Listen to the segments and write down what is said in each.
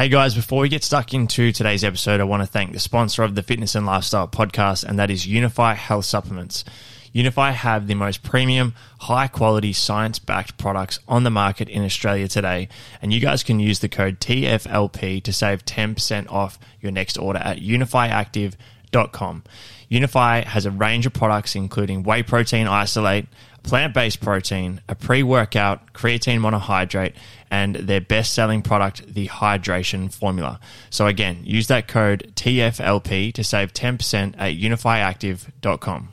Hey guys, before we get stuck into today's episode, I want to thank the sponsor of the Fitness and Lifestyle podcast, and that is Unify Health Supplements. Unify have the most premium, high quality, science backed products on the market in Australia today. And you guys can use the code TFLP to save 10% off your next order at unifyactive.com. Unify has a range of products, including whey protein isolate, plant based protein, a pre workout, creatine monohydrate, and their best selling product, the hydration formula. So, again, use that code TFLP to save 10% at unifyactive.com.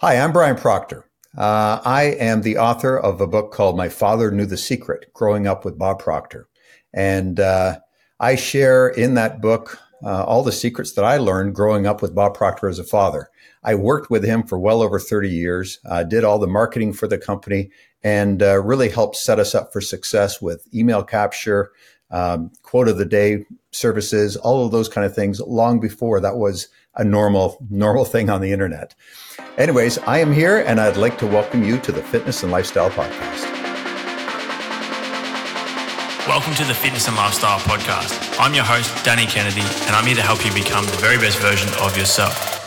Hi, I'm Brian Proctor. Uh, I am the author of a book called My Father Knew the Secret Growing Up with Bob Proctor. And uh, I share in that book uh, all the secrets that I learned growing up with Bob Proctor as a father. I worked with him for well over 30 years, uh, did all the marketing for the company, and uh, really helped set us up for success with email capture, um, quote of the day services, all of those kind of things long before that was a normal, normal thing on the internet. Anyways, I am here and I'd like to welcome you to the Fitness and Lifestyle Podcast. Welcome to the Fitness and Lifestyle Podcast. I'm your host, Danny Kennedy, and I'm here to help you become the very best version of yourself.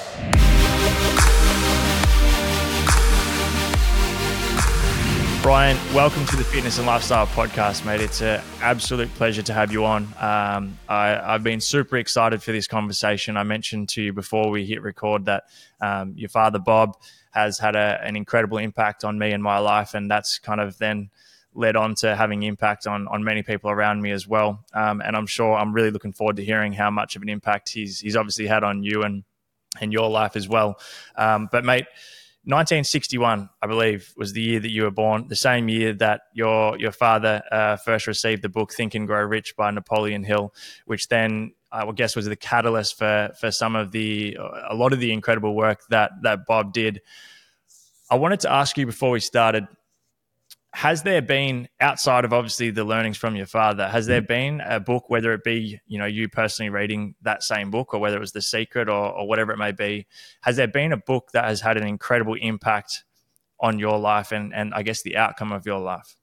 Brian, welcome to the Fitness and Lifestyle Podcast, mate. It's an absolute pleasure to have you on. Um, I, have been super excited for this conversation. I mentioned to you before we hit record that um, your father, Bob, has had a, an incredible impact on me and my life, and that's kind of then led on to having impact on on many people around me as well. Um, and I'm sure I'm really looking forward to hearing how much of an impact he's he's obviously had on you and and your life as well. Um, but mate 1961, I believe, was the year that you were born. The same year that your your father uh, first received the book "Think and Grow Rich" by Napoleon Hill, which then I would guess was the catalyst for for some of the a lot of the incredible work that that Bob did. I wanted to ask you before we started has there been outside of obviously the learnings from your father has there been a book whether it be you know you personally reading that same book or whether it was the secret or, or whatever it may be has there been a book that has had an incredible impact on your life and and i guess the outcome of your life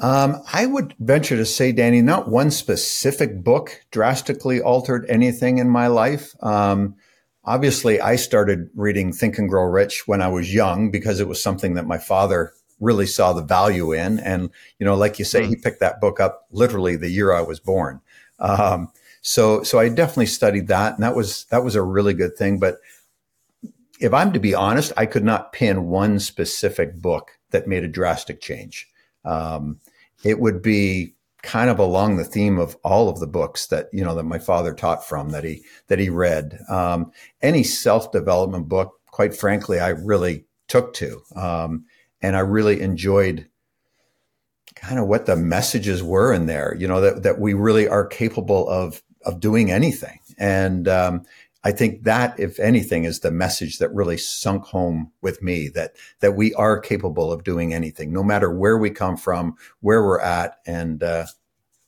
um, I would venture to say, Danny, not one specific book drastically altered anything in my life. Um, obviously, I started reading Think and Grow Rich when I was young because it was something that my father really saw the value in. And, you know, like you say, mm. he picked that book up literally the year I was born. Um, so, so I definitely studied that and that was, that was a really good thing. But if I'm to be honest, I could not pin one specific book that made a drastic change. Um, it would be kind of along the theme of all of the books that you know that my father taught from that he that he read. Um, any self development book, quite frankly, I really took to. Um, and I really enjoyed kind of what the messages were in there. You know that that we really are capable of of doing anything, and um, I think that, if anything, is the message that really sunk home with me that that we are capable of doing anything, no matter where we come from, where we're at, and uh,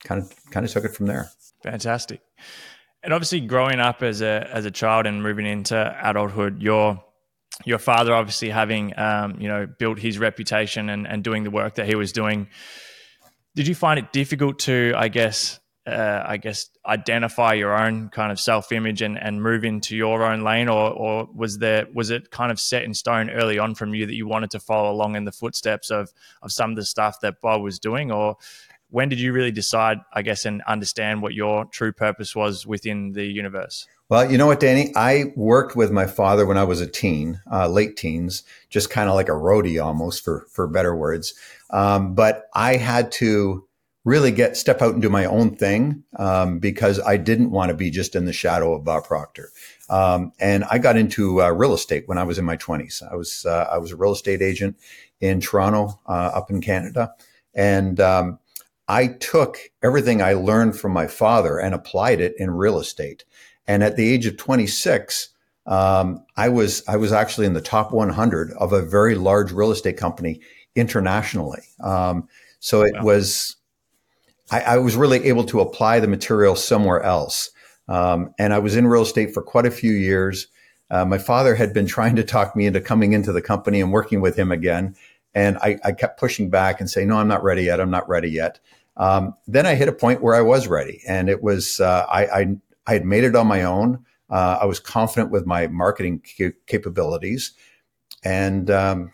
kind of kind of took it from there. Fantastic. And obviously, growing up as a as a child and moving into adulthood, you're your father obviously having um, you know built his reputation and, and doing the work that he was doing did you find it difficult to i guess uh, i guess identify your own kind of self-image and, and move into your own lane? Or, or was there was it kind of set in stone early on from you that you wanted to follow along in the footsteps of of some of the stuff that bob was doing? Or when did you really decide i guess and understand what your true purpose was within the universe well, you know what, Danny? I worked with my father when I was a teen, uh, late teens, just kind of like a roadie almost, for for better words. Um, but I had to really get step out and do my own thing um, because I didn't want to be just in the shadow of Bob Proctor. Um, and I got into uh, real estate when I was in my twenties. I was uh, I was a real estate agent in Toronto, uh, up in Canada, and um, I took everything I learned from my father and applied it in real estate. And at the age of 26, um, I was I was actually in the top 100 of a very large real estate company internationally. Um, so it wow. was I, I, was really able to apply the material somewhere else. Um, and I was in real estate for quite a few years. Uh, my father had been trying to talk me into coming into the company and working with him again. And I, I kept pushing back and saying, no, I'm not ready yet. I'm not ready yet. Um, then I hit a point where I was ready, and it was uh, I, I, I had made it on my own. Uh, I was confident with my marketing capabilities, and um,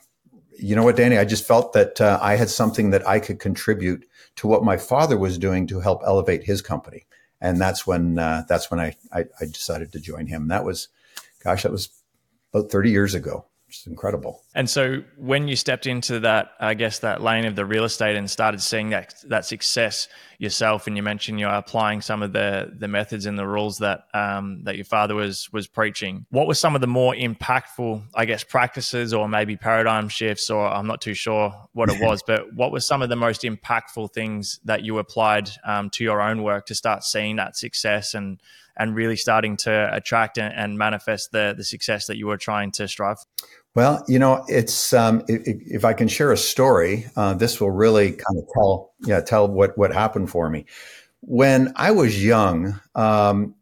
you know what, Danny, I just felt that uh, I had something that I could contribute to what my father was doing to help elevate his company, and that's when uh, that's when I, I I decided to join him. That was, gosh, that was about thirty years ago. It's incredible. And so when you stepped into that, I guess that lane of the real estate and started seeing that that success yourself, and you mentioned you're applying some of the the methods and the rules that um, that your father was was preaching. What were some of the more impactful, I guess, practices or maybe paradigm shifts, or I'm not too sure what it was, but what were some of the most impactful things that you applied um, to your own work to start seeing that success and and really starting to attract and, and manifest the the success that you were trying to strive? Well, you know, it's um, if, if, I can share a story, uh, this will really kind of tell, yeah, tell what what happened for me. When I was young, um,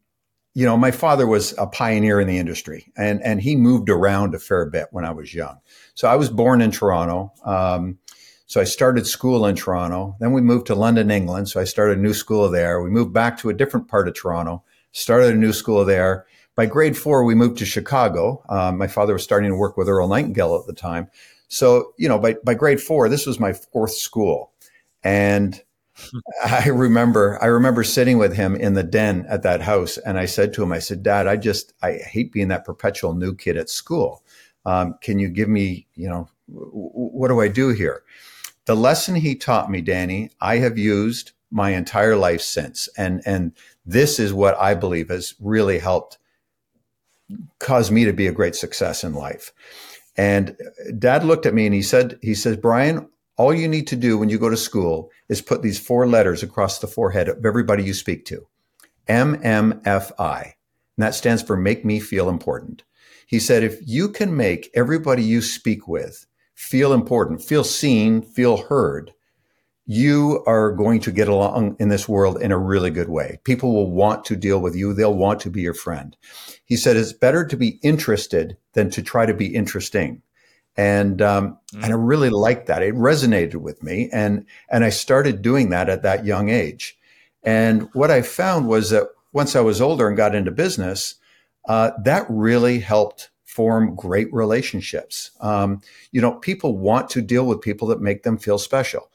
you know, my father was a pioneer in the industry, and and he moved around a fair bit when I was young. So I was born in Toronto. Um, so I started school in Toronto. Then we moved to London, England. So I started a new school there. We moved back to a different part of Toronto, started a new school there by grade four, we moved to Chicago. Um, my father was starting to work with Earl Nightingale at the time. So, you know, by, by grade four, this was my fourth school. And I remember, I remember sitting with him in the den at that house. And I said to him, I said, Dad, I just, I hate being that perpetual new kid at school. Um, can you give me, you know, w- what do I do here? The lesson he taught me, Danny, I have used my entire life since. And, and this is what I believe has really helped caused me to be a great success in life. And dad looked at me and he said, he says, Brian, all you need to do when you go to school is put these four letters across the forehead of everybody you speak to. MMFI. And that stands for make me feel important. He said, if you can make everybody you speak with feel important, feel seen, feel heard, you are going to get along in this world in a really good way. People will want to deal with you. They'll want to be your friend. He said it's better to be interested than to try to be interesting. And, um, mm. and I really liked that. It resonated with me. And, and I started doing that at that young age. And what I found was that once I was older and got into business, uh, that really helped form great relationships. Um, you know, people want to deal with people that make them feel special.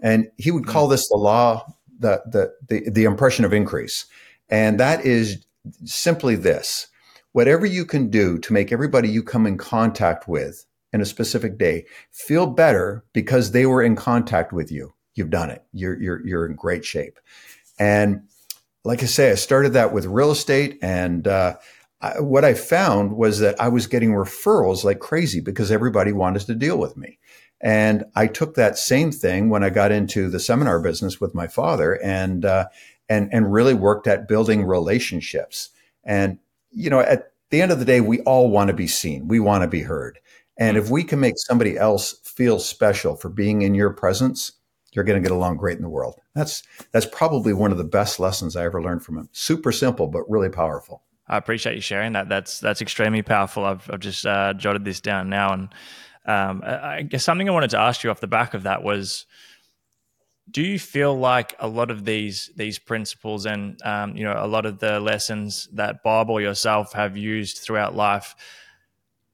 And he would call mm. this the law, the, the, the, the impression of increase. And that is simply this whatever you can do to make everybody you come in contact with in a specific day feel better because they were in contact with you. You've done it. You're, you're, you're in great shape. And like I say, I started that with real estate. And uh, I, what I found was that I was getting referrals like crazy because everybody wanted to deal with me. And I took that same thing when I got into the seminar business with my father and, uh, and, and really worked at building relationships. And, you know, at the end of the day, we all want to be seen. We want to be heard. And if we can make somebody else feel special for being in your presence, you're going to get along great in the world. That's, that's probably one of the best lessons I ever learned from him. Super simple, but really powerful. I appreciate you sharing that. That's, that's extremely powerful. I've, I've just uh, jotted this down now and, um, I guess something I wanted to ask you off the back of that was, do you feel like a lot of these these principles and um, you know a lot of the lessons that Bob or yourself have used throughout life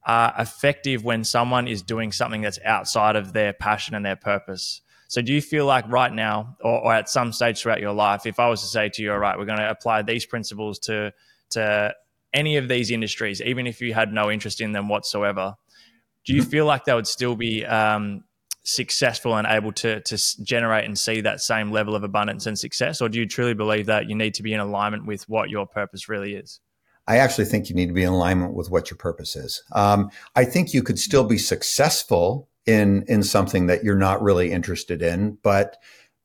are effective when someone is doing something that's outside of their passion and their purpose? So, do you feel like right now, or, or at some stage throughout your life, if I was to say to you, "All right, we're going to apply these principles to to any of these industries, even if you had no interest in them whatsoever," do you feel like they would still be um, successful and able to to generate and see that same level of abundance and success, or do you truly believe that you need to be in alignment with what your purpose really is? I actually think you need to be in alignment with what your purpose is. Um, I think you could still be successful in in something that you're not really interested in, but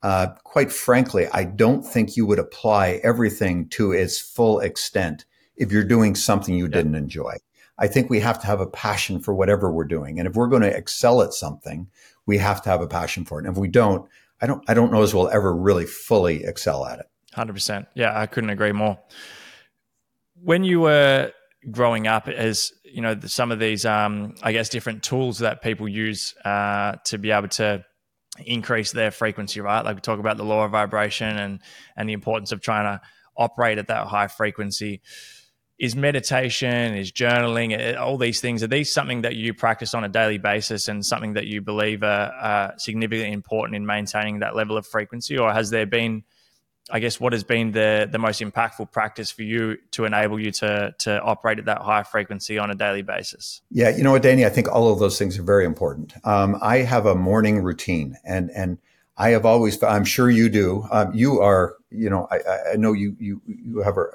uh, quite frankly, I don't think you would apply everything to its full extent if you're doing something you yeah. didn't enjoy. I think we have to have a passion for whatever we're doing. And if we're going to excel at something, we have to have a passion for it. And if we don't, I don't, I don't know as we'll ever really fully excel at it. 100%. Yeah, I couldn't agree more. When you were growing up, as you know, some of these, um, I guess, different tools that people use uh, to be able to increase their frequency, right? Like we talk about the law of vibration and and the importance of trying to operate at that high frequency. Is meditation, is journaling, all these things, are these something that you practice on a daily basis and something that you believe are, are significantly important in maintaining that level of frequency? Or has there been I guess what has been the the most impactful practice for you to enable you to to operate at that high frequency on a daily basis? Yeah, you know what, Danny, I think all of those things are very important. Um, I have a morning routine, and and I have always, I'm sure you do. Um, you are, you know, I, I know you you you have a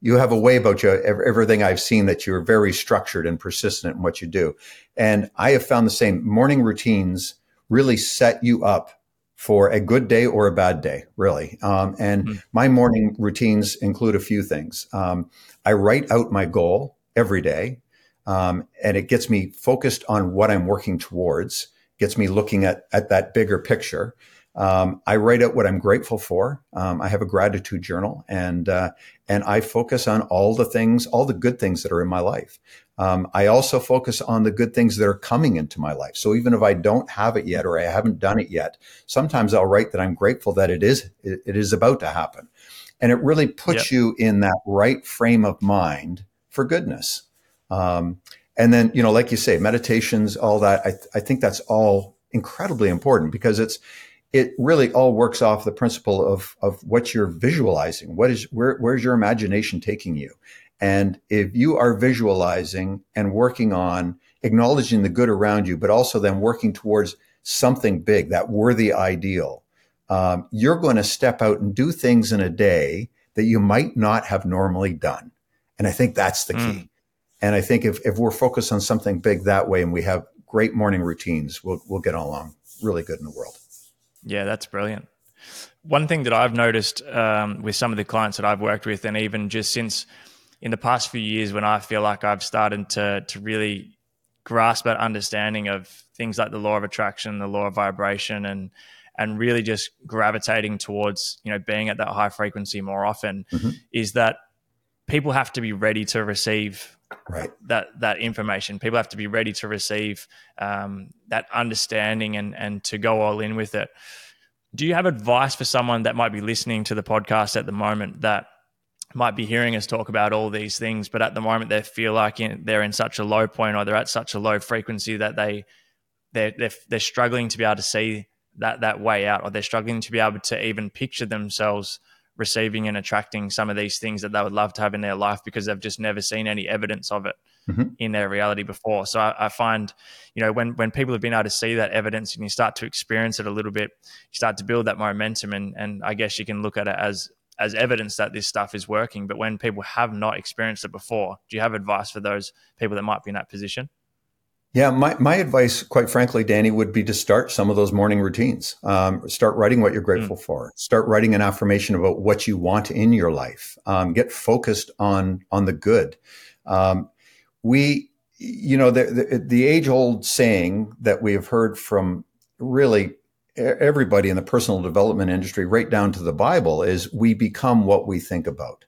you have a way about you. Everything I've seen that you're very structured and persistent in what you do, and I have found the same. Morning routines really set you up for a good day or a bad day, really. Um, and mm-hmm. my morning routines include a few things. Um, I write out my goal every day, um, and it gets me focused on what I'm working towards, gets me looking at, at that bigger picture. Um, I write out what I'm grateful for. Um, I have a gratitude journal, and uh, and I focus on all the things, all the good things that are in my life. Um, I also focus on the good things that are coming into my life. So even if I don't have it yet or I haven't done it yet, sometimes I'll write that I'm grateful that it is it, it is about to happen, and it really puts yep. you in that right frame of mind for goodness. Um, and then you know, like you say, meditations, all that. I, I think that's all incredibly important because it's it really all works off the principle of of what you're visualizing. What is where where's your imagination taking you? And if you are visualizing and working on acknowledging the good around you, but also then working towards something big, that worthy ideal, um, you're going to step out and do things in a day that you might not have normally done. And I think that's the mm. key. And I think if, if we're focused on something big that way and we have great morning routines, we'll, we'll get along really good in the world. Yeah, that's brilliant. One thing that I've noticed um, with some of the clients that I've worked with, and even just since in the past few years, when I feel like I've started to to really grasp that understanding of things like the law of attraction, the law of vibration, and and really just gravitating towards you know being at that high frequency more often, mm-hmm. is that people have to be ready to receive right. that that information. People have to be ready to receive um, that understanding and and to go all in with it. Do you have advice for someone that might be listening to the podcast at the moment that might be hearing us talk about all these things, but at the moment they feel like in, they're in such a low point or they're at such a low frequency that they they're, they're, they're struggling to be able to see that that way out, or they're struggling to be able to even picture themselves receiving and attracting some of these things that they would love to have in their life because they've just never seen any evidence of it mm-hmm. in their reality before. So I, I, find, you know, when when people have been able to see that evidence and you start to experience it a little bit, you start to build that momentum, and and I guess you can look at it as as evidence that this stuff is working. But when people have not experienced it before, do you have advice for those people that might be in that position? Yeah, my, my advice, quite frankly, Danny, would be to start some of those morning routines. Um, start writing what you're grateful mm. for. Start writing an affirmation about what you want in your life. Um, get focused on on the good. Um, we, you know, the, the, the age old saying that we have heard from really everybody in the personal development industry, right down to the Bible, is we become what we think about,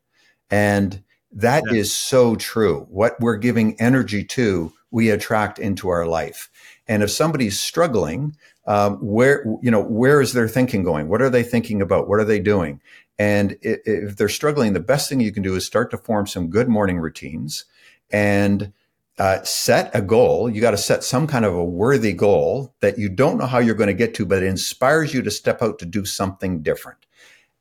and that yeah. is so true. What we're giving energy to we attract into our life. And if somebody's struggling, um, where you know where is their thinking going? What are they thinking about? What are they doing? And if they're struggling, the best thing you can do is start to form some good morning routines and uh, set a goal. You got to set some kind of a worthy goal that you don't know how you're going to get to, but it inspires you to step out to do something different.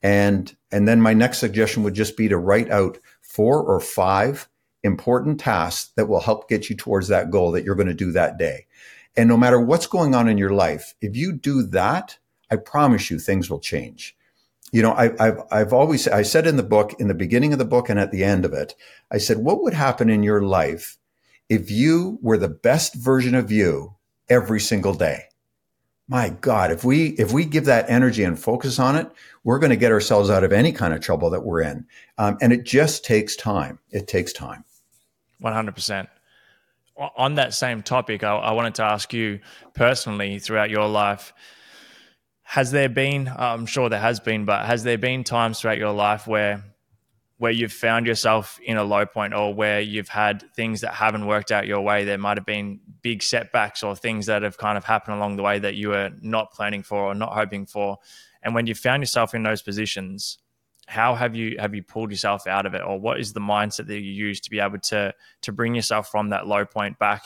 And and then my next suggestion would just be to write out four or five important tasks that will help get you towards that goal that you're going to do that day. And no matter what's going on in your life, if you do that, I promise you things will change. You know, I, have I've always, I said in the book, in the beginning of the book and at the end of it, I said, what would happen in your life if you were the best version of you every single day? My God, if we if we give that energy and focus on it, we're going to get ourselves out of any kind of trouble that we're in. Um, and it just takes time. It takes time. One hundred percent. On that same topic, I, I, wanted to ask you personally throughout your life. Has there been? I'm sure there has been, but has there been times throughout your life where where you've found yourself in a low point or where you've had things that haven't worked out your way. There might have been big setbacks or things that have kind of happened along the way that you were not planning for or not hoping for. And when you found yourself in those positions, how have you have you pulled yourself out of it, or what is the mindset that you use to be able to to bring yourself from that low point back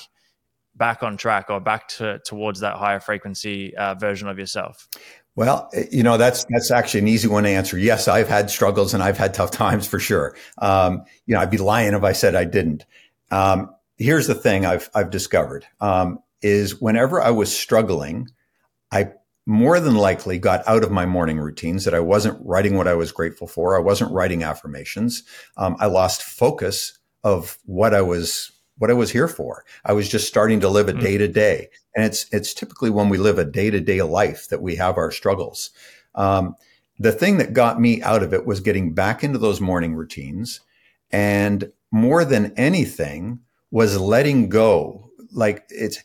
back on track or back to towards that higher frequency uh, version of yourself? Well, you know that's that's actually an easy one to answer. Yes, I've had struggles and I've had tough times for sure. Um, you know, I'd be lying if I said I didn't. Um, here's the thing I've I've discovered um, is whenever I was struggling, I more than likely got out of my morning routines that I wasn't writing what I was grateful for. I wasn't writing affirmations. Um, I lost focus of what I was what I was here for. I was just starting to live a day to day, and it's it's typically when we live a day to day life that we have our struggles. Um, the thing that got me out of it was getting back into those morning routines, and more than anything was letting go. Like it's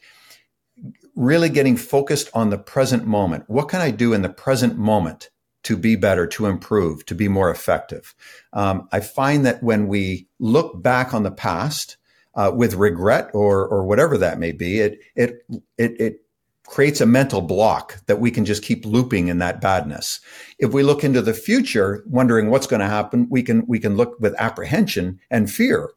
really getting focused on the present moment. What can I do in the present moment to be better, to improve, to be more effective? Um, I find that when we look back on the past uh, with regret or or whatever that may be, it it it it creates a mental block that we can just keep looping in that badness. If we look into the future, wondering what's going to happen, we can we can look with apprehension and fear.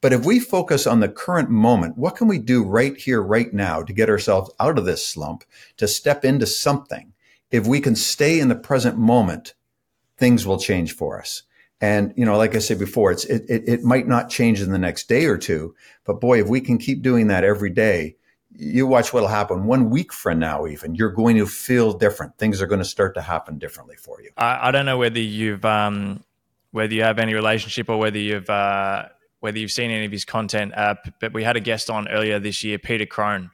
But if we focus on the current moment, what can we do right here, right now to get ourselves out of this slump, to step into something? If we can stay in the present moment, things will change for us. And, you know, like I said before, it's, it, it, it might not change in the next day or two, but boy, if we can keep doing that every day, you watch what'll happen one week from now, even you're going to feel different. Things are going to start to happen differently for you. I, I don't know whether you've, um, whether you have any relationship or whether you've, uh, whether you've seen any of his content. Uh, but we had a guest on earlier this year, Peter Crone,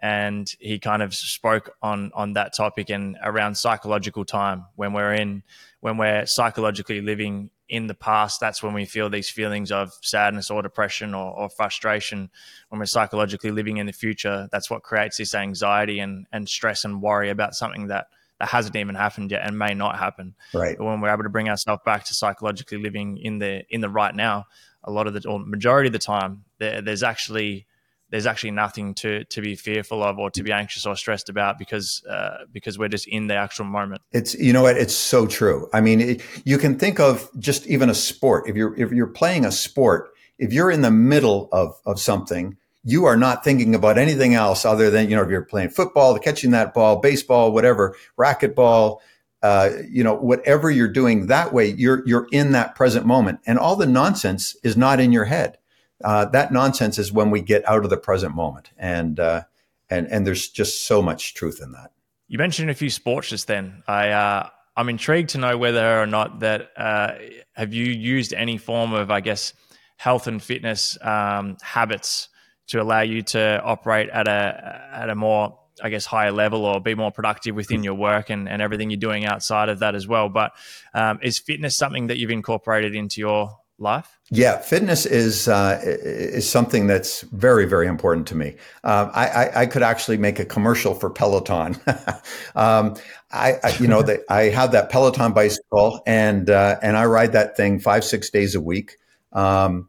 and he kind of spoke on on that topic and around psychological time when we're in when we're psychologically living in the past that's when we feel these feelings of sadness or depression or, or, frustration. When we're psychologically living in the future that's what creates this anxiety and, and stress and worry about something that that hasn't even happened yet and may not happen. Right. But when we're able to bring ourselves back to psychologically living in the in the right now a lot of the or majority of the time there, there's actually there's actually nothing to to be fearful of or to be anxious or stressed about because uh, because we're just in the actual moment. It's you know what it's so true. I mean, it, you can think of just even a sport. If you're if you're playing a sport, if you're in the middle of of something, you are not thinking about anything else other than you know if you're playing football, catching that ball, baseball, whatever, racquetball. Uh, you know, whatever you're doing that way, you're you're in that present moment, and all the nonsense is not in your head. Uh, that nonsense is when we get out of the present moment, and uh, and and there's just so much truth in that. You mentioned a few sports just then. I uh, I'm intrigued to know whether or not that uh, have you used any form of, I guess, health and fitness um, habits to allow you to operate at a at a more I guess, higher level or be more productive within your work and, and everything you're doing outside of that as well. But um, is fitness something that you've incorporated into your life? Yeah, fitness is uh, is something that's very very important to me. Uh, I, I, I could actually make a commercial for Peloton. um, I, I, you know the, I have that Peloton bicycle and uh, and I ride that thing five six days a week. Um,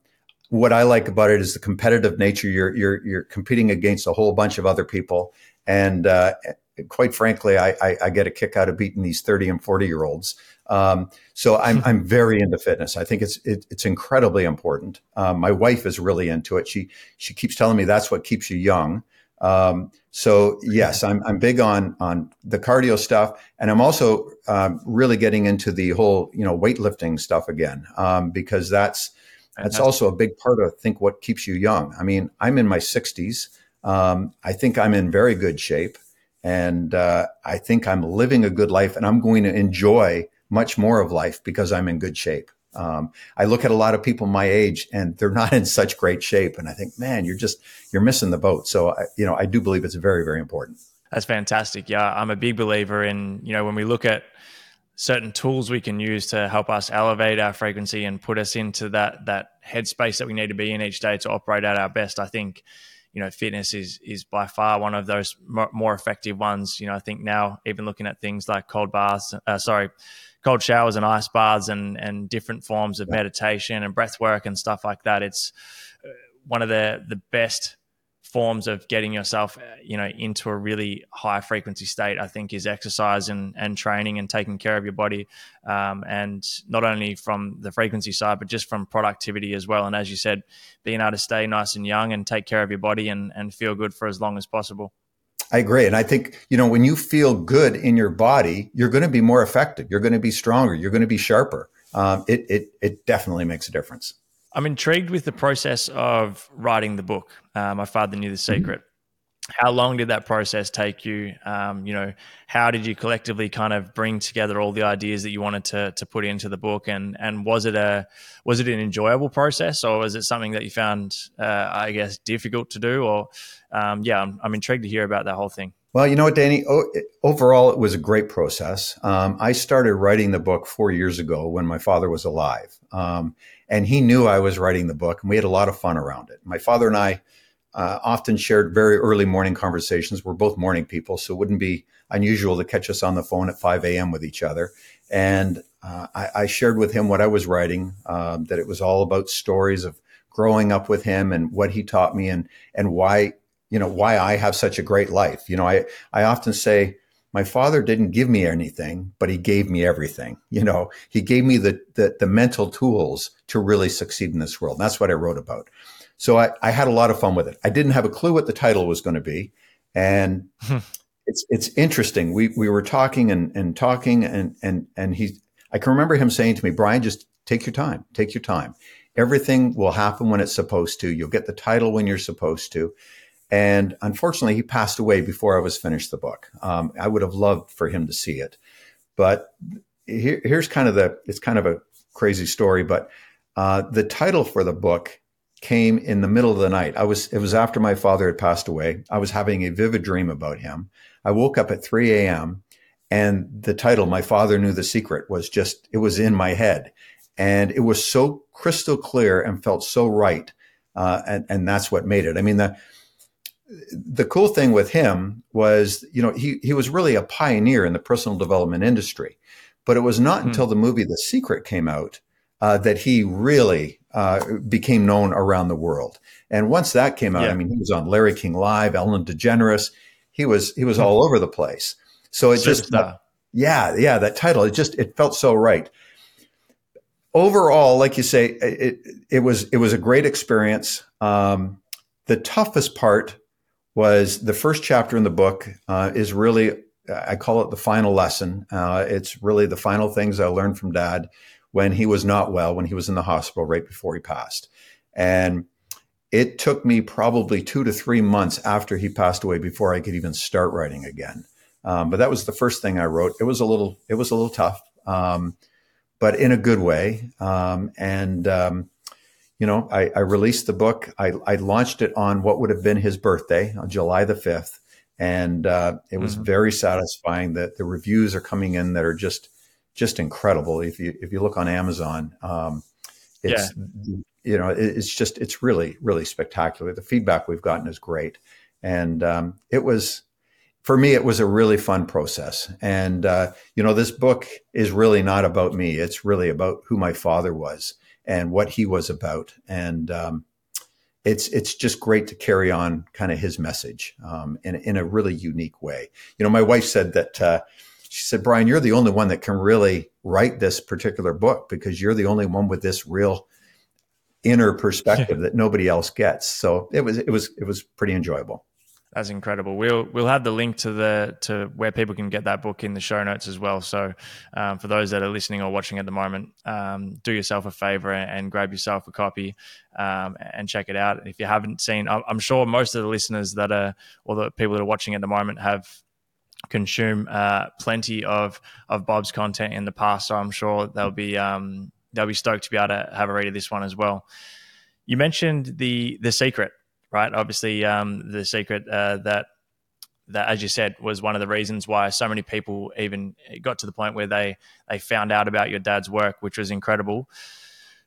what I like about it is the competitive nature. You're you're you're competing against a whole bunch of other people, and uh, quite frankly, I, I, I, get a kick out of beating these 30 and 40 year olds. Um, so I'm, I'm very into fitness. I think it's, it, it's incredibly important. Um, my wife is really into it. She, she keeps telling me that's what keeps you young. Um, so yes, I'm, I'm big on, on the cardio stuff. And I'm also, um, really getting into the whole, you know, weightlifting stuff again, um, because that's, that's also a big part of, I think, what keeps you young. I mean, I'm in my 60s. Um, I think I'm in very good shape. And uh, I think I'm living a good life and I'm going to enjoy much more of life because I'm in good shape. Um, I look at a lot of people my age and they're not in such great shape. And I think, man, you're just, you're missing the boat. So, I, you know, I do believe it's very, very important. That's fantastic. Yeah. I'm a big believer in, you know, when we look at certain tools we can use to help us elevate our frequency and put us into that, that headspace that we need to be in each day to operate at our best. I think, you know, fitness is is by far one of those more, effective ones. You know, I think now even looking at things like cold baths, uh, sorry, cold showers and ice baths and and different forms of meditation and breath work and stuff like that. It's uh, one of the the best forms of getting yourself uh, you know into a really high frequency state i think is exercise and, and training and taking care of your body um, and not only from the frequency side but just from productivity as well and as you said being able to stay nice and young and take care of your body and, and feel good for as long as possible I agree. And I think, you know, when you feel good in your body, you're going to be more effective. You're going to be stronger. You're going to be sharper. Um, it, it, it definitely makes a difference. I'm intrigued with the process of writing the book. Uh, My Father Knew the. Secret. How long did that process take you? Um, you know, how did you collectively kind of bring together all the ideas that you wanted to to put into the book? And and was it a was it an enjoyable process, or was it something that you found, uh, I guess, difficult to do? Or um, yeah, I'm, I'm intrigued to hear about that whole thing. Well, you know what, Danny? overall, it was a great process. Um, I started writing the book four years ago when my father was alive. Um, and he knew I was writing the book, and we had a lot of fun around it. My father and I uh, often shared very early morning conversations. We're both morning people, so it wouldn't be unusual to catch us on the phone at 5 a.m. with each other. And uh, I, I, shared with him what I was writing, um, that it was all about stories of growing up with him and what he taught me, and and why you know why I have such a great life. You know, I I often say my father didn't give me anything, but he gave me everything. You know, he gave me the, the, the mental tools to really succeed in this world. And that's what I wrote about. So I, I had a lot of fun with it. I didn't have a clue what the title was going to be. And hmm. it's, it's interesting. We, we were talking and, and talking and, and, and he, I can remember him saying to me, Brian, just take your time, take your time. Everything will happen when it's supposed to. You'll get the title when you're supposed to. And unfortunately, he passed away before I was finished the book. Um, I would have loved for him to see it, but here, here's kind of the it's kind of a crazy story, but uh, the title for the book came in the middle of the night. I was it was after my father had passed away. I was having a vivid dream about him. I woke up at 3 a.m. and the title "My Father Knew the Secret" was just it was in my head, and it was so crystal clear and felt so right, uh, and and that's what made it. I mean the the cool thing with him was, you know, he, he was really a pioneer in the personal development industry. But it was not mm. until the movie The Secret came out uh, that he really uh, became known around the world. And once that came out, yeah. I mean, he was on Larry King Live, Ellen DeGeneres. He was he was all over the place. So it just uh, yeah yeah that title it just it felt so right. Overall, like you say, it it was it was a great experience. Um, the toughest part was the first chapter in the book uh, is really I call it the final lesson. Uh, it's really the final things I learned from Dad when he was not well, when he was in the hospital right before he passed, and it took me probably two to three months after he passed away before I could even start writing again. Um, but that was the first thing I wrote. It was a little it was a little tough, um, but in a good way. Um, and um, you know, I, I released the book. I, I, launched it on what would have been his birthday on July the 5th. And uh, it was mm-hmm. very satisfying that the reviews are coming in that are just just incredible. If you if you look on Amazon, um, it's yeah. you know it's just it's really really spectacular. The feedback we've gotten is great, and um, it was for me it was a really fun process. And uh, you know this book is really not about me. It's really about who my father was and what he was about. And um, it's it's just great to carry on kind of his message um, in in a really unique way. You know, my wife said that uh, she said, Brian, you're the only one that can really write this particular book because you're the only one with this real inner perspective that nobody else gets. So it was it was it was pretty enjoyable. That's incredible. We'll we'll have the link to the to where people can get that book in the show notes as well. So um, for those that are listening or watching at the moment, um, do yourself a favor and, and grab yourself a copy um, and check it out. If you haven't seen, I'm sure most of the listeners that are or the people that are watching at the moment have consumed uh, plenty of of Bob's content in the past. So I'm sure they'll be um, they'll be stoked to be able to have a read of this one as well. You mentioned the the secret right? Obviously, um, the secret uh, that that, as you said, was one of the reasons why so many people even got to the point where they they found out about your dad's work, which was incredible.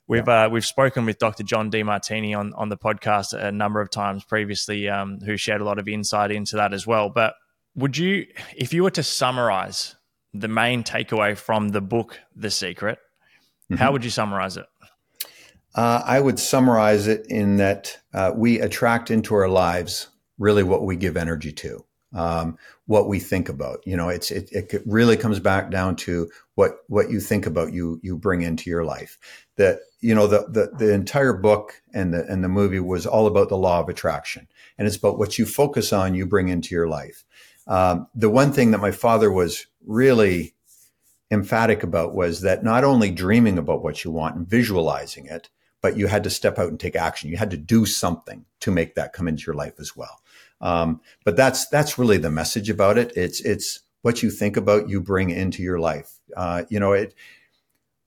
We've yeah. uh, we've spoken with Dr. John Demartini on on the podcast a number of times previously, um, who shared a lot of insight into that as well. But would you, if you were to summarize the main takeaway from the book, The Secret, mm-hmm. how would you summarize it? Uh, I would summarize it in that uh, we attract into our lives really what we give energy to, um, what we think about. You know, it's it, it really comes back down to what what you think about you you bring into your life. That you know the the, the entire book and the and the movie was all about the law of attraction, and it's about what you focus on, you bring into your life. Um, the one thing that my father was really emphatic about was that not only dreaming about what you want and visualizing it, but you had to step out and take action. You had to do something to make that come into your life as well. Um, but that's that's really the message about it. It's it's what you think about, you bring into your life. Uh, you know, it.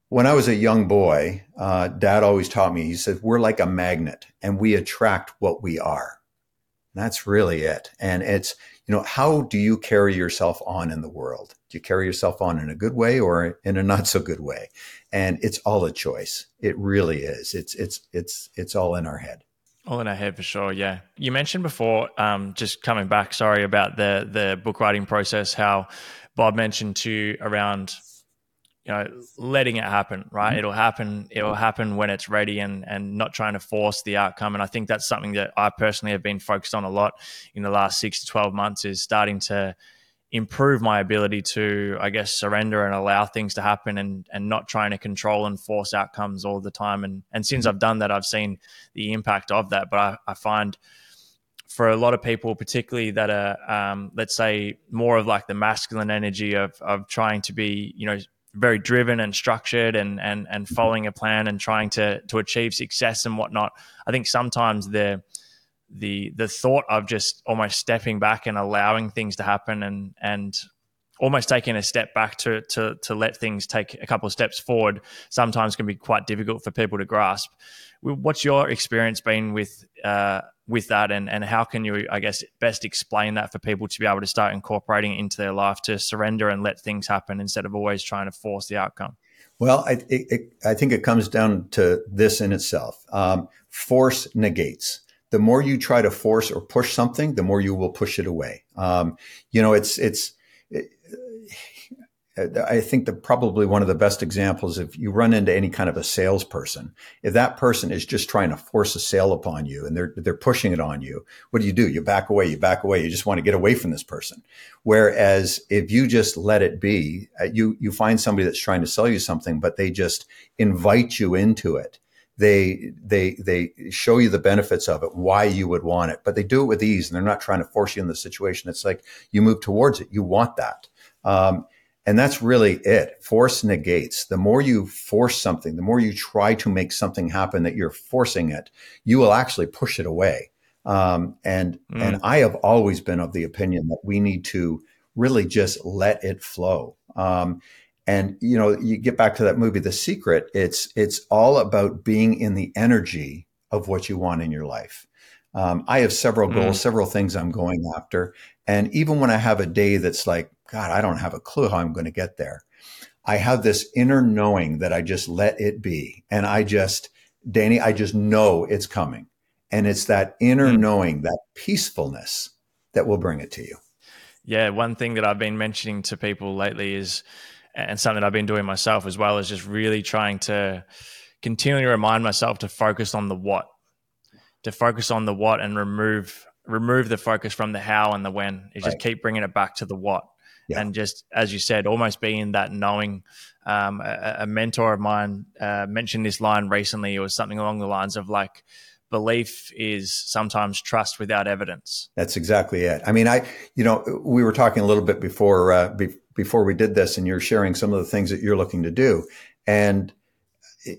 When I was a young boy, uh, Dad always taught me. He said, "We're like a magnet, and we attract what we are." That's really it. And it's, you know, how do you carry yourself on in the world? Do you carry yourself on in a good way or in a not so good way? And it's all a choice. It really is. It's, it's, it's, it's all in our head. All in our head for sure. Yeah. You mentioned before, um, just coming back, sorry about the, the book writing process, how Bob mentioned to around you know letting it happen right mm-hmm. it'll happen it'll happen when it's ready and and not trying to force the outcome and i think that's something that i personally have been focused on a lot in the last 6 to 12 months is starting to improve my ability to i guess surrender and allow things to happen and and not trying to control and force outcomes all the time and and since mm-hmm. i've done that i've seen the impact of that but i, I find for a lot of people, particularly that are, um, let's say, more of like the masculine energy of of trying to be, you know, very driven and structured and and and following a plan and trying to to achieve success and whatnot. I think sometimes the the the thought of just almost stepping back and allowing things to happen and and almost taking a step back to to to let things take a couple of steps forward sometimes can be quite difficult for people to grasp. What's your experience been with uh, with that, and and how can you, I guess, best explain that for people to be able to start incorporating it into their life to surrender and let things happen instead of always trying to force the outcome? Well, I, it, it, I think it comes down to this in itself. Um, force negates the more you try to force or push something, the more you will push it away. Um, you know, it's it's I think that probably one of the best examples, if you run into any kind of a salesperson, if that person is just trying to force a sale upon you and they're, they're pushing it on you, what do you do? You back away, you back away. You just want to get away from this person. Whereas if you just let it be, uh, you, you find somebody that's trying to sell you something, but they just invite you into it. They, they, they show you the benefits of it, why you would want it, but they do it with ease and they're not trying to force you in the situation. It's like you move towards it. You want that. Um, and that's really it. Force negates. The more you force something, the more you try to make something happen that you're forcing it, you will actually push it away. Um, and mm. and I have always been of the opinion that we need to really just let it flow. Um, and you know, you get back to that movie, The Secret. It's it's all about being in the energy of what you want in your life. Um, I have several goals, mm. several things I'm going after, and even when I have a day that's like God, I don't have a clue how I'm going to get there. I have this inner knowing that I just let it be. And I just, Danny, I just know it's coming. And it's that inner mm. knowing, that peacefulness that will bring it to you. Yeah. One thing that I've been mentioning to people lately is, and something I've been doing myself as well, is just really trying to continually remind myself to focus on the what, to focus on the what and remove remove the focus from the how and the when. You just keep bringing it back to the what yeah. and just as you said, almost being that knowing. Um, a, a, mentor of mine uh, mentioned this line recently. It was something along the lines of like, belief is sometimes trust without evidence. That's exactly it. I mean, I, you know, we were talking a little bit before uh, be, before we did this, and you're sharing some of the things that you're looking to do, and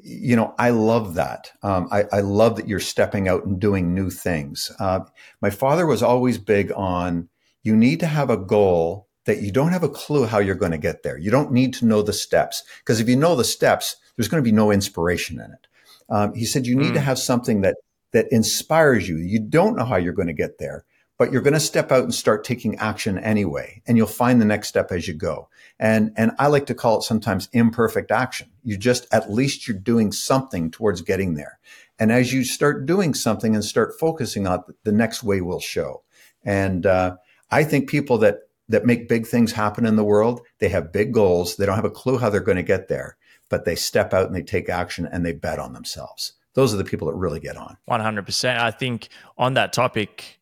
you know, I love that. Um, I, I, love that you're stepping out and doing new things. Uh, my father was always big on you need to have a goal that you don't have a clue how you're going to get there. You don't need to know the steps because if you know the steps, there's going to be no inspiration in it. Um, he said you need mm. to have something that that inspires you. You don't know how you're going to get there, but you're going to step out and start taking action anyway, and you'll find the next step as you go. And and I like to call it sometimes imperfect action. You just at least you're doing something towards getting there. And as you start doing something and start focusing on it, the next way will show. And uh, I think people that that make big things happen in the world, they have big goals. They don't have a clue how they're going to get there, but they step out and they take action and they bet on themselves. Those are the people that really get on. 100%. I think on that topic,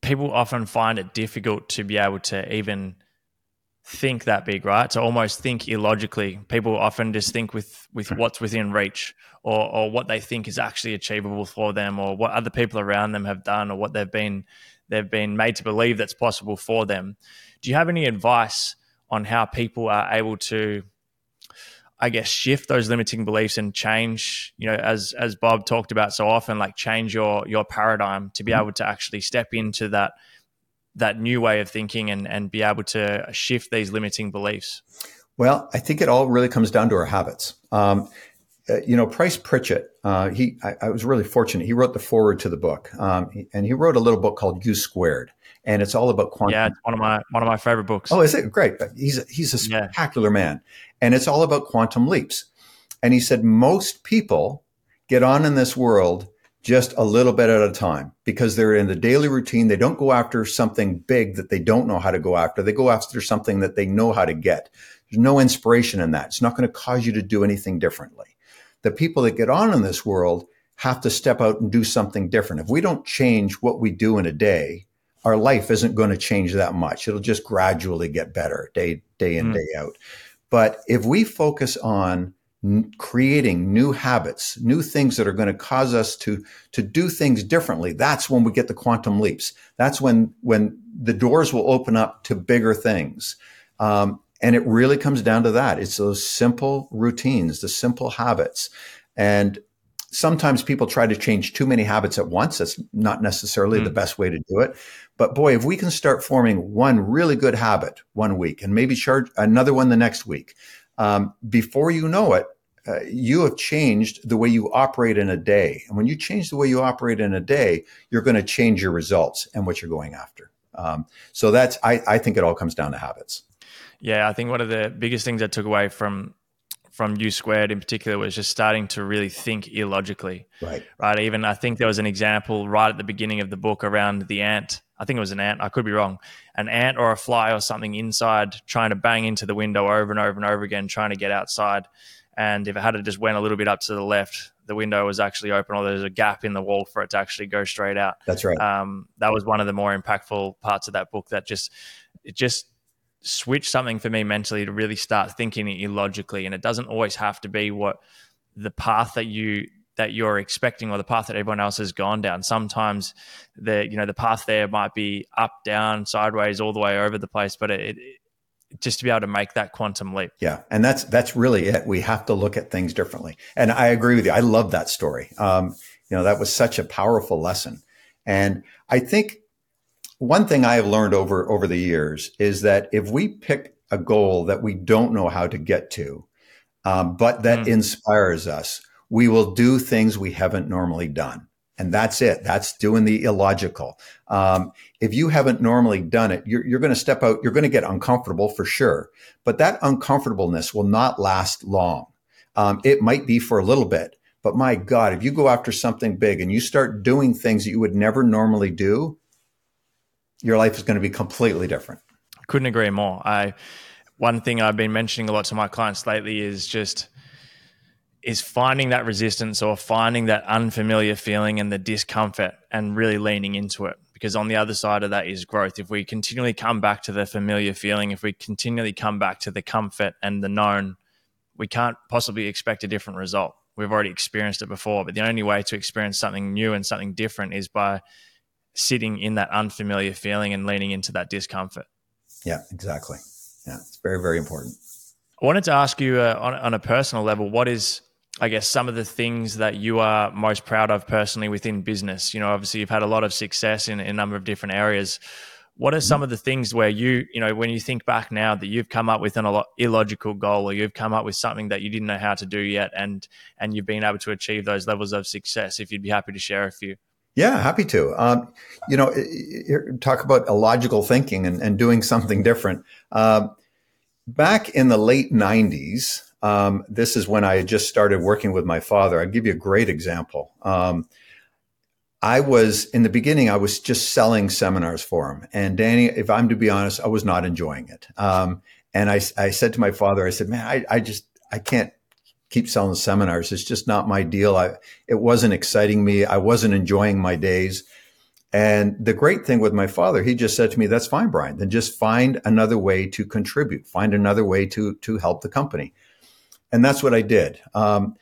people often find it difficult to be able to even think that big, right? To almost think illogically. People often just think with with what's within reach or or what they think is actually achievable for them or what other people around them have done or what they've been they've been made to believe that's possible for them. Do you have any advice on how people are able to I guess shift those limiting beliefs and change, you know, as as Bob talked about so often, like change your your paradigm to be mm-hmm. able to actually step into that that new way of thinking and and be able to shift these limiting beliefs? Well, I think it all really comes down to our habits. Um, uh, you know, Price Pritchett, uh, he, I, I, was really fortunate. He wrote the foreword to the book, um, and he wrote a little book called You Squared, and it's all about quantum. Yeah, it's one of my one of my favorite books. Oh, is it great? He's a, he's a spectacular yeah. man, and it's all about quantum leaps. And he said most people get on in this world just a little bit at a time because they're in the daily routine. They don't go after something big that they don't know how to go after. They go after something that they know how to get. There's no inspiration in that. It's not going to cause you to do anything differently. The people that get on in this world have to step out and do something different. If we don't change what we do in a day, our life isn't going to change that much. It'll just gradually get better day, day in, mm. day out. But if we focus on creating new habits, new things that are going to cause us to to do things differently. That's when we get the quantum leaps. That's when when the doors will open up to bigger things. Um, and it really comes down to that. It's those simple routines, the simple habits, and sometimes people try to change too many habits at once. That's not necessarily mm. the best way to do it. But boy, if we can start forming one really good habit one week and maybe charge another one the next week, um, before you know it, uh, you have changed the way you operate in a day. And when you change the way you operate in a day, you're going to change your results and what you're going after. Um, so that's, I, I think it all comes down to habits. Yeah, I think one of the biggest things I took away from from You squared in particular was just starting to really think illogically. Right. Right. Even I think there was an example right at the beginning of the book around the ant. I think it was an ant. I could be wrong. An ant or a fly or something inside trying to bang into the window over and over and over again, trying to get outside. And if it had just went a little bit up to the left, the window was actually open, or there's a gap in the wall for it to actually go straight out. That's right. Um, that was one of the more impactful parts of that book. That just it just switched something for me mentally to really start thinking illogically, and it doesn't always have to be what the path that you that you're expecting or the path that everyone else has gone down. Sometimes the you know the path there might be up, down, sideways, all the way over the place, but it, just to be able to make that quantum leap. Yeah, and that's that's really it. We have to look at things differently. And I agree with you. I love that story. Um, you know, that was such a powerful lesson. And I think one thing I have learned over over the years is that if we pick a goal that we don't know how to get to, um, but that mm. inspires us, we will do things we haven't normally done. And that's it. That's doing the illogical. Um, if you haven't normally done it, you're, you're going to step out. You're going to get uncomfortable for sure. But that uncomfortableness will not last long. Um, it might be for a little bit. But my God, if you go after something big and you start doing things that you would never normally do, your life is going to be completely different. Couldn't agree more. I one thing I've been mentioning a lot to my clients lately is just is finding that resistance or finding that unfamiliar feeling and the discomfort and really leaning into it. Because on the other side of that is growth. If we continually come back to the familiar feeling, if we continually come back to the comfort and the known, we can't possibly expect a different result. We've already experienced it before, but the only way to experience something new and something different is by sitting in that unfamiliar feeling and leaning into that discomfort. Yeah, exactly. Yeah, it's very, very important. I wanted to ask you uh, on, on a personal level, what is I guess some of the things that you are most proud of personally within business. You know, obviously you've had a lot of success in, in a number of different areas. What are some of the things where you, you know, when you think back now that you've come up with an illogical goal or you've come up with something that you didn't know how to do yet and and you've been able to achieve those levels of success if you'd be happy to share a few. Yeah, happy to. Um, you know, talk about illogical thinking and, and doing something different. Uh, back in the late 90s, um, this is when I had just started working with my father. I'll give you a great example. Um, I was in the beginning, I was just selling seminars for him. And Danny, if I'm to be honest, I was not enjoying it. Um, and I, I said to my father, I said, man, I, I just, I can't keep selling seminars. It's just not my deal. I, it wasn't exciting me. I wasn't enjoying my days. And the great thing with my father, he just said to me, that's fine, Brian, then just find another way to contribute, find another way to, to help the company. And that's what I did. Um,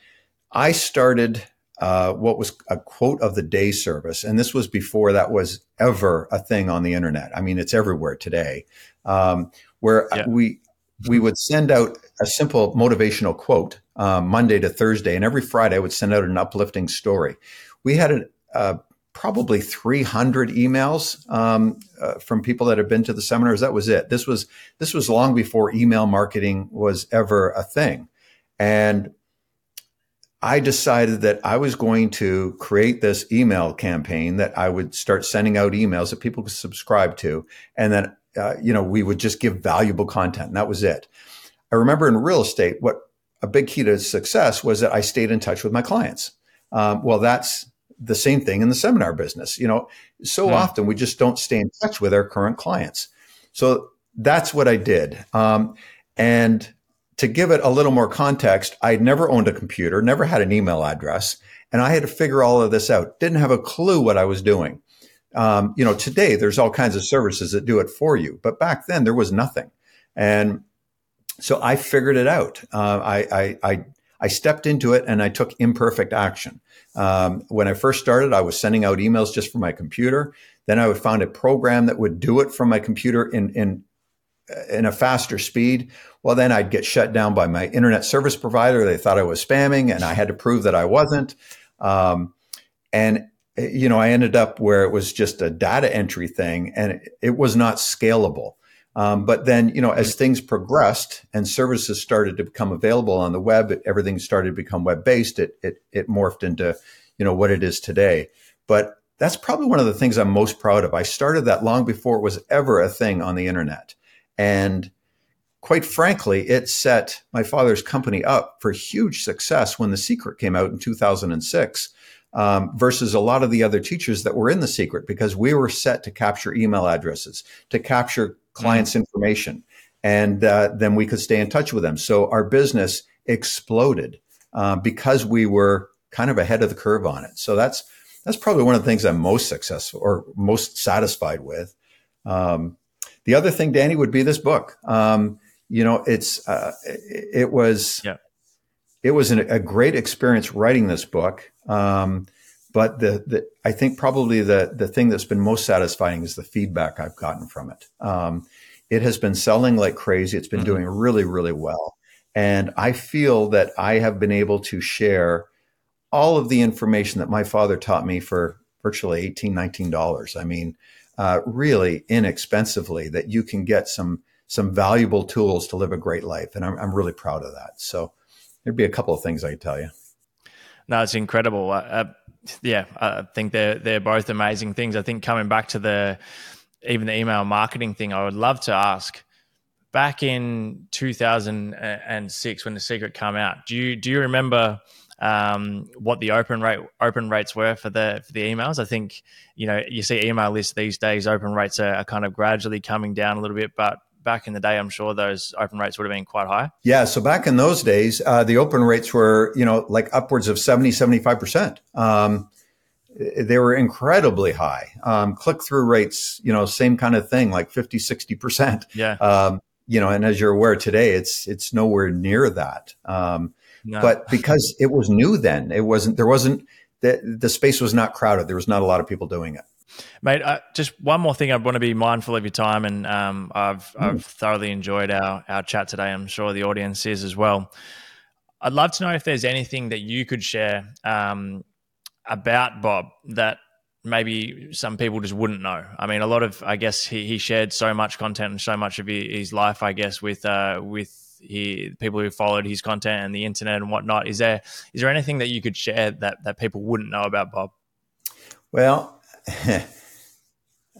I started uh, what was a quote of the day service. And this was before that was ever a thing on the internet. I mean, it's everywhere today, um, where yeah. we, we would send out a simple motivational quote um, Monday to Thursday, and every Friday I would send out an uplifting story. We had a, uh, probably 300 emails um, uh, from people that had been to the seminars. That was it. This was this was long before email marketing was ever a thing, and I decided that I was going to create this email campaign that I would start sending out emails that people could subscribe to, and then uh, you know we would just give valuable content, and that was it. I remember in real estate, what a big key to success was that I stayed in touch with my clients. Um, well, that's the same thing in the seminar business. You know, so mm. often we just don't stay in touch with our current clients. So that's what I did. Um, and to give it a little more context, I'd never owned a computer, never had an email address, and I had to figure all of this out. Didn't have a clue what I was doing. Um, you know, today there's all kinds of services that do it for you, but back then there was nothing. And so I figured it out. Uh, I, I, I, I, stepped into it and I took imperfect action. Um, when I first started, I was sending out emails just from my computer. Then I found a program that would do it from my computer in, in in a faster speed, well, then I'd get shut down by my internet service provider. They thought I was spamming, and I had to prove that I wasn't. Um, and you know, I ended up where it was just a data entry thing, and it, it was not scalable. Um, but then, you know, as things progressed and services started to become available on the web, everything started to become web based. It, it it morphed into, you know, what it is today. But that's probably one of the things I'm most proud of. I started that long before it was ever a thing on the internet. And quite frankly, it set my father's company up for huge success when The Secret came out in 2006 um, versus a lot of the other teachers that were in The Secret because we were set to capture email addresses, to capture clients' mm-hmm. information, and uh, then we could stay in touch with them. So our business exploded uh, because we were kind of ahead of the curve on it. So that's that's probably one of the things I'm most successful or most satisfied with. Um, the other thing, Danny, would be this book. Um, you know, it's uh, it was yeah. It was an, a great experience writing this book. Um, but the, the I think probably the the thing that's been most satisfying is the feedback I've gotten from it. Um, it has been selling like crazy. It's been mm-hmm. doing really really well, and I feel that I have been able to share all of the information that my father taught me for virtually 18 19 dollars. I mean, uh, really inexpensively that you can get some some valuable tools to live a great life, and I'm, I'm really proud of that. So there'd be a couple of things I could tell you. No, it's incredible. Uh, yeah, I think they're they're both amazing things. I think coming back to the even the email marketing thing, I would love to ask. Back in 2006, when the secret came out, do you do you remember um, what the open rate open rates were for the for the emails. I think you know you see email lists these days. Open rates are, are kind of gradually coming down a little bit, but back in the day, I'm sure those open rates would have been quite high. Yeah. So back in those days, uh, the open rates were, you know, like upwards of 70, 75%. Um, they were incredibly high. Um, click through rates, you know, same kind of thing, like 50, 60%. Yeah. Um, you know, and as you're aware today, it's, it's nowhere near that. Um, no. But because it was new then, it wasn't, there wasn't, the, the space was not crowded. There was not a lot of people doing it. Mate, uh, just one more thing. I want to be mindful of your time, and um, I've mm. I've thoroughly enjoyed our our chat today. I'm sure the audience is as well. I'd love to know if there's anything that you could share um, about Bob that maybe some people just wouldn't know. I mean, a lot of I guess he, he shared so much content and so much of his life. I guess with uh, with he people who followed his content and the internet and whatnot. Is there is there anything that you could share that that people wouldn't know about Bob? Well,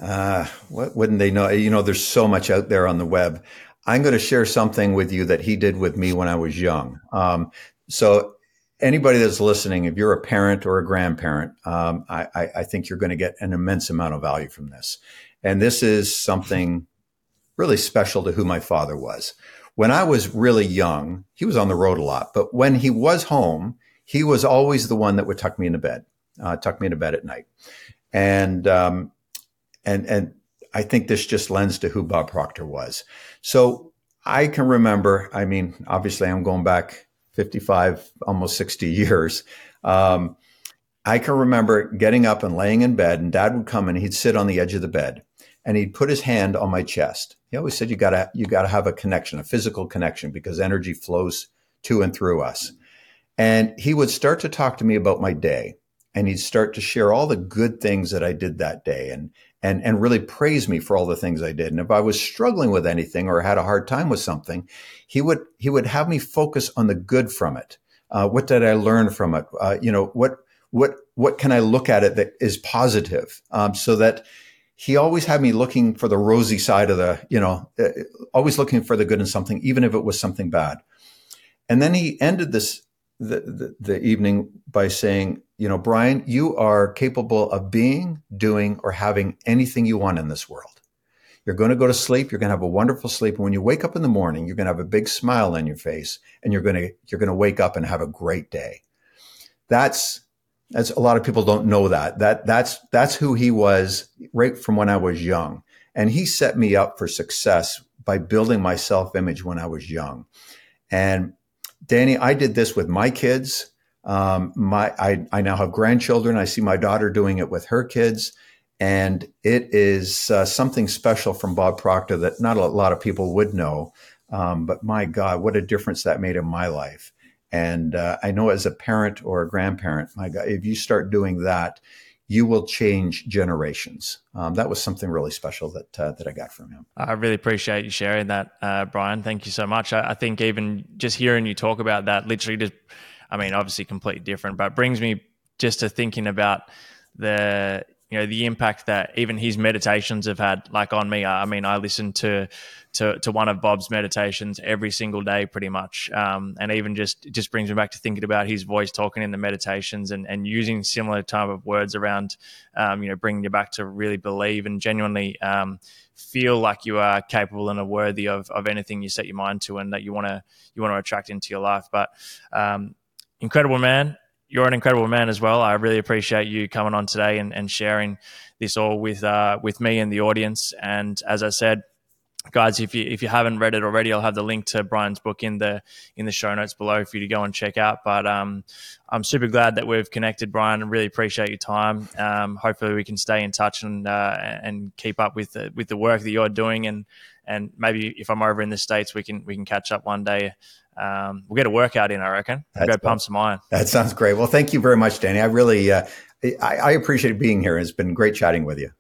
uh, what wouldn't they know? You know, there's so much out there on the web. I'm going to share something with you that he did with me when I was young. Um, so anybody that's listening, if you're a parent or a grandparent, um, I, I, think you're going to get an immense amount of value from this. And this is something really special to who my father was. When I was really young, he was on the road a lot, but when he was home, he was always the one that would tuck me into bed, uh, tuck me into bed at night. And, um, and, and I think this just lends to who Bob Proctor was. So I can remember, I mean, obviously I'm going back 55, almost 60 years. Um, I can remember getting up and laying in bed, and dad would come and he'd sit on the edge of the bed and he'd put his hand on my chest. He always said, you gotta, you gotta have a connection, a physical connection because energy flows to and through us. And he would start to talk to me about my day and he'd start to share all the good things that I did that day and, and, and really praise me for all the things I did. And if I was struggling with anything or had a hard time with something, he would, he would have me focus on the good from it. Uh, what did I learn from it? Uh, you know, what, what, what can I look at it that is positive? Um, so that he always had me looking for the rosy side of the, you know, uh, always looking for the good in something, even if it was something bad. And then he ended this, the, the, the evening by saying, you know, Brian, you are capable of being, doing, or having anything you want in this world. You're going to go to sleep. You're going to have a wonderful sleep. And when you wake up in the morning, you're going to have a big smile on your face and you're going to, you're going to wake up and have a great day. That's, that's a lot of people don't know that. That, that's, that's who he was right from when I was young. And he set me up for success by building my self image when I was young. And Danny, I did this with my kids. Um, my I, I now have grandchildren. I see my daughter doing it with her kids, and it is uh, something special from Bob Proctor that not a lot of people would know. Um, but my God, what a difference that made in my life! And uh, I know as a parent or a grandparent, my God, if you start doing that, you will change generations. Um, that was something really special that uh, that I got from him. I really appreciate you sharing that, uh, Brian. Thank you so much. I, I, think even just hearing you talk about that, literally just I mean, obviously completely different, but brings me just to thinking about the you know the impact that even his meditations have had like on me. I mean i listen to to, to one of bob's meditations every single day pretty much. Um, and even just just brings me back to thinking about his voice talking in the meditations and, and using similar type of words around um, you know bringing you back to really believe and genuinely um, feel like you are capable and are worthy of, of anything you set your mind to and that you want to you want to attract into your life. But um, incredible man. You're an incredible man as well. I really appreciate you coming on today and, and sharing this all with uh, with me and the audience. And as I said, guys, if you if you haven't read it already, I'll have the link to Brian's book in the in the show notes below for you to go and check out. But um, I'm super glad that we've connected, Brian. I really appreciate your time. Um, hopefully, we can stay in touch and uh, and keep up with the, with the work that you're doing. And and maybe if I'm over in the states, we can we can catch up one day um, we'll get a workout in, I reckon. We'll go pump some iron. That sounds great. Well, thank you very much, Danny. I really, uh, I, I appreciate being here. It's been great chatting with you.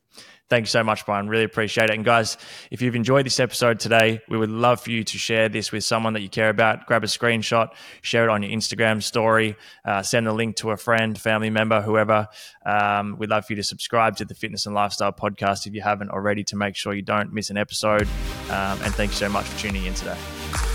Thank you so much, Brian. Really appreciate it. And guys, if you've enjoyed this episode today, we would love for you to share this with someone that you care about. Grab a screenshot, share it on your Instagram story, uh, send the link to a friend, family member, whoever. Um, we'd love for you to subscribe to the Fitness and Lifestyle podcast if you haven't already to make sure you don't miss an episode. Um, and thanks so much for tuning in today.